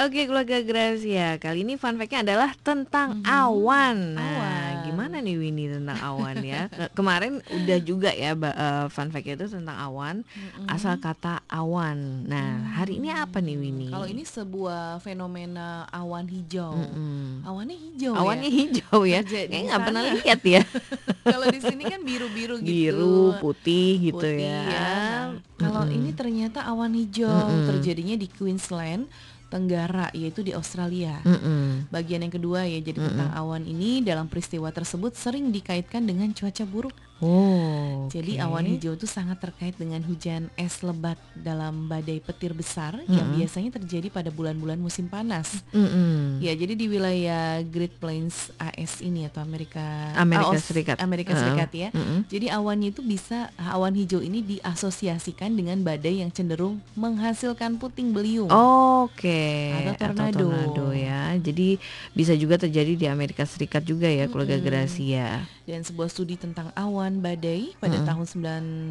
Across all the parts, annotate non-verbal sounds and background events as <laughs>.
Oke keluarga Gracia, kali ini fun fact-nya adalah tentang Mhm. awan. Nah, Awan. Gimana nih Winnie tentang awan ya? Ke- Kemarin udah juga ya eh, fun fact itu tentang awan, Mm-mm. asal kata awan. Nah, hari ini apa nih Winnie? Kalau ini sebuah fenomena awan hijau. Mm-mm. Awannya hijau Awannya ya. hijau ya. Kayaknya nggak pernah lihat ya. <laughs> Kalau di sini kan biru-biru gitu. Biru, putih gitu putih ya. Nah, kalau Mm-mm. ini ternyata awan hijau Mm-mm. terjadinya di Queensland, Tenggara, yaitu di Australia. Mm-mm. Bagian yang kedua ya, jadi Mm-mm. tentang awan ini dalam peristiwa tersebut sering dikaitkan dengan cuaca buruk. Oh. Jadi awan hijau itu sangat terkait dengan hujan es lebat dalam badai petir besar yang Mm-mm. biasanya terjadi pada bulan-bulan musim panas. Mm-mm. Ya, jadi di wilayah Great Plains AS ini atau Amerika Amerika Aus- Serikat. Amerika. Serikat ya. Mm-mm. Jadi awannya itu bisa awan hijau ini diasosiasikan dengan badai yang cenderung menghasilkan puting beliung. Oke. Atau tornado. tornado ya. Jadi bisa juga terjadi di Amerika Serikat juga ya keluarga Mm-mm. Gracia. Dan sebuah studi tentang awan badai pada Mm-mm. tahun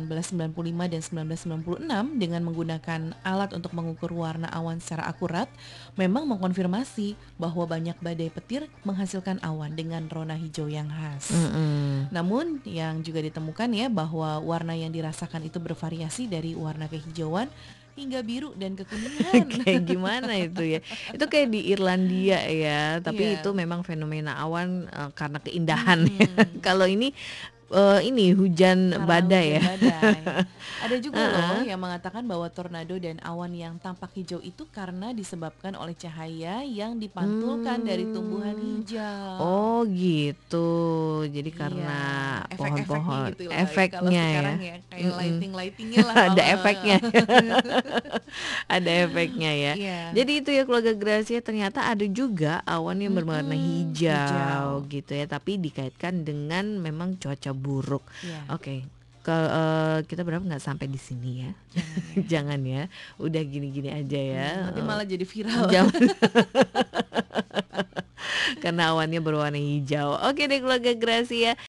1995 dan 1996 dengan menggunakan alat untuk mengukur warna awan secara akurat memang mengkonfirmasi bahwa banyak badai petir menghasilkan awan dengan rona hijau yang khas. Mm-mm. Namun yang juga ditemukan ya bahwa warna yang dirasakan itu bervariasi dari warna kehijauan hingga biru dan <laughs> kekuningan. kayak gimana itu ya? Itu kayak di Irlandia ya, tapi Iya. itu memang fenomena awan eh, karena keindahan ya. Hmm. <laughs> Kalau ini eh, ini hujan Karena badai hujan ya. badai. <laughs> Ada juga loh Uh-uh. yang mengatakan bahwa tornado dan awan yang tampak hijau itu karena disebabkan oleh cahaya yang dipantulkan dari tumbuhan Hmm. hijau. Oh gitu. Jadi karena Iya, pohon-pohon gitu lah. Efeknya ya. sekarang ya kayak lah. <laughs> Ada efeknya. <laughs> Ada efeknya ya. Iya. Jadi itu ya keluarga Gracia ternyata ada juga awan yang berwarna hijau, hijau. gitu ya, tapi dikaitkan dengan memang cuaca buruk. Iya. Oke. Ke eh, kita berapa nggak sampai di sini ya? Jangan ya. Udah gini-gini aja ya. Hmm, Nanti malah jadi viral. Jangan. <laughs> Karena awannya berwarna hijau. Oke deh keluarga Gracia.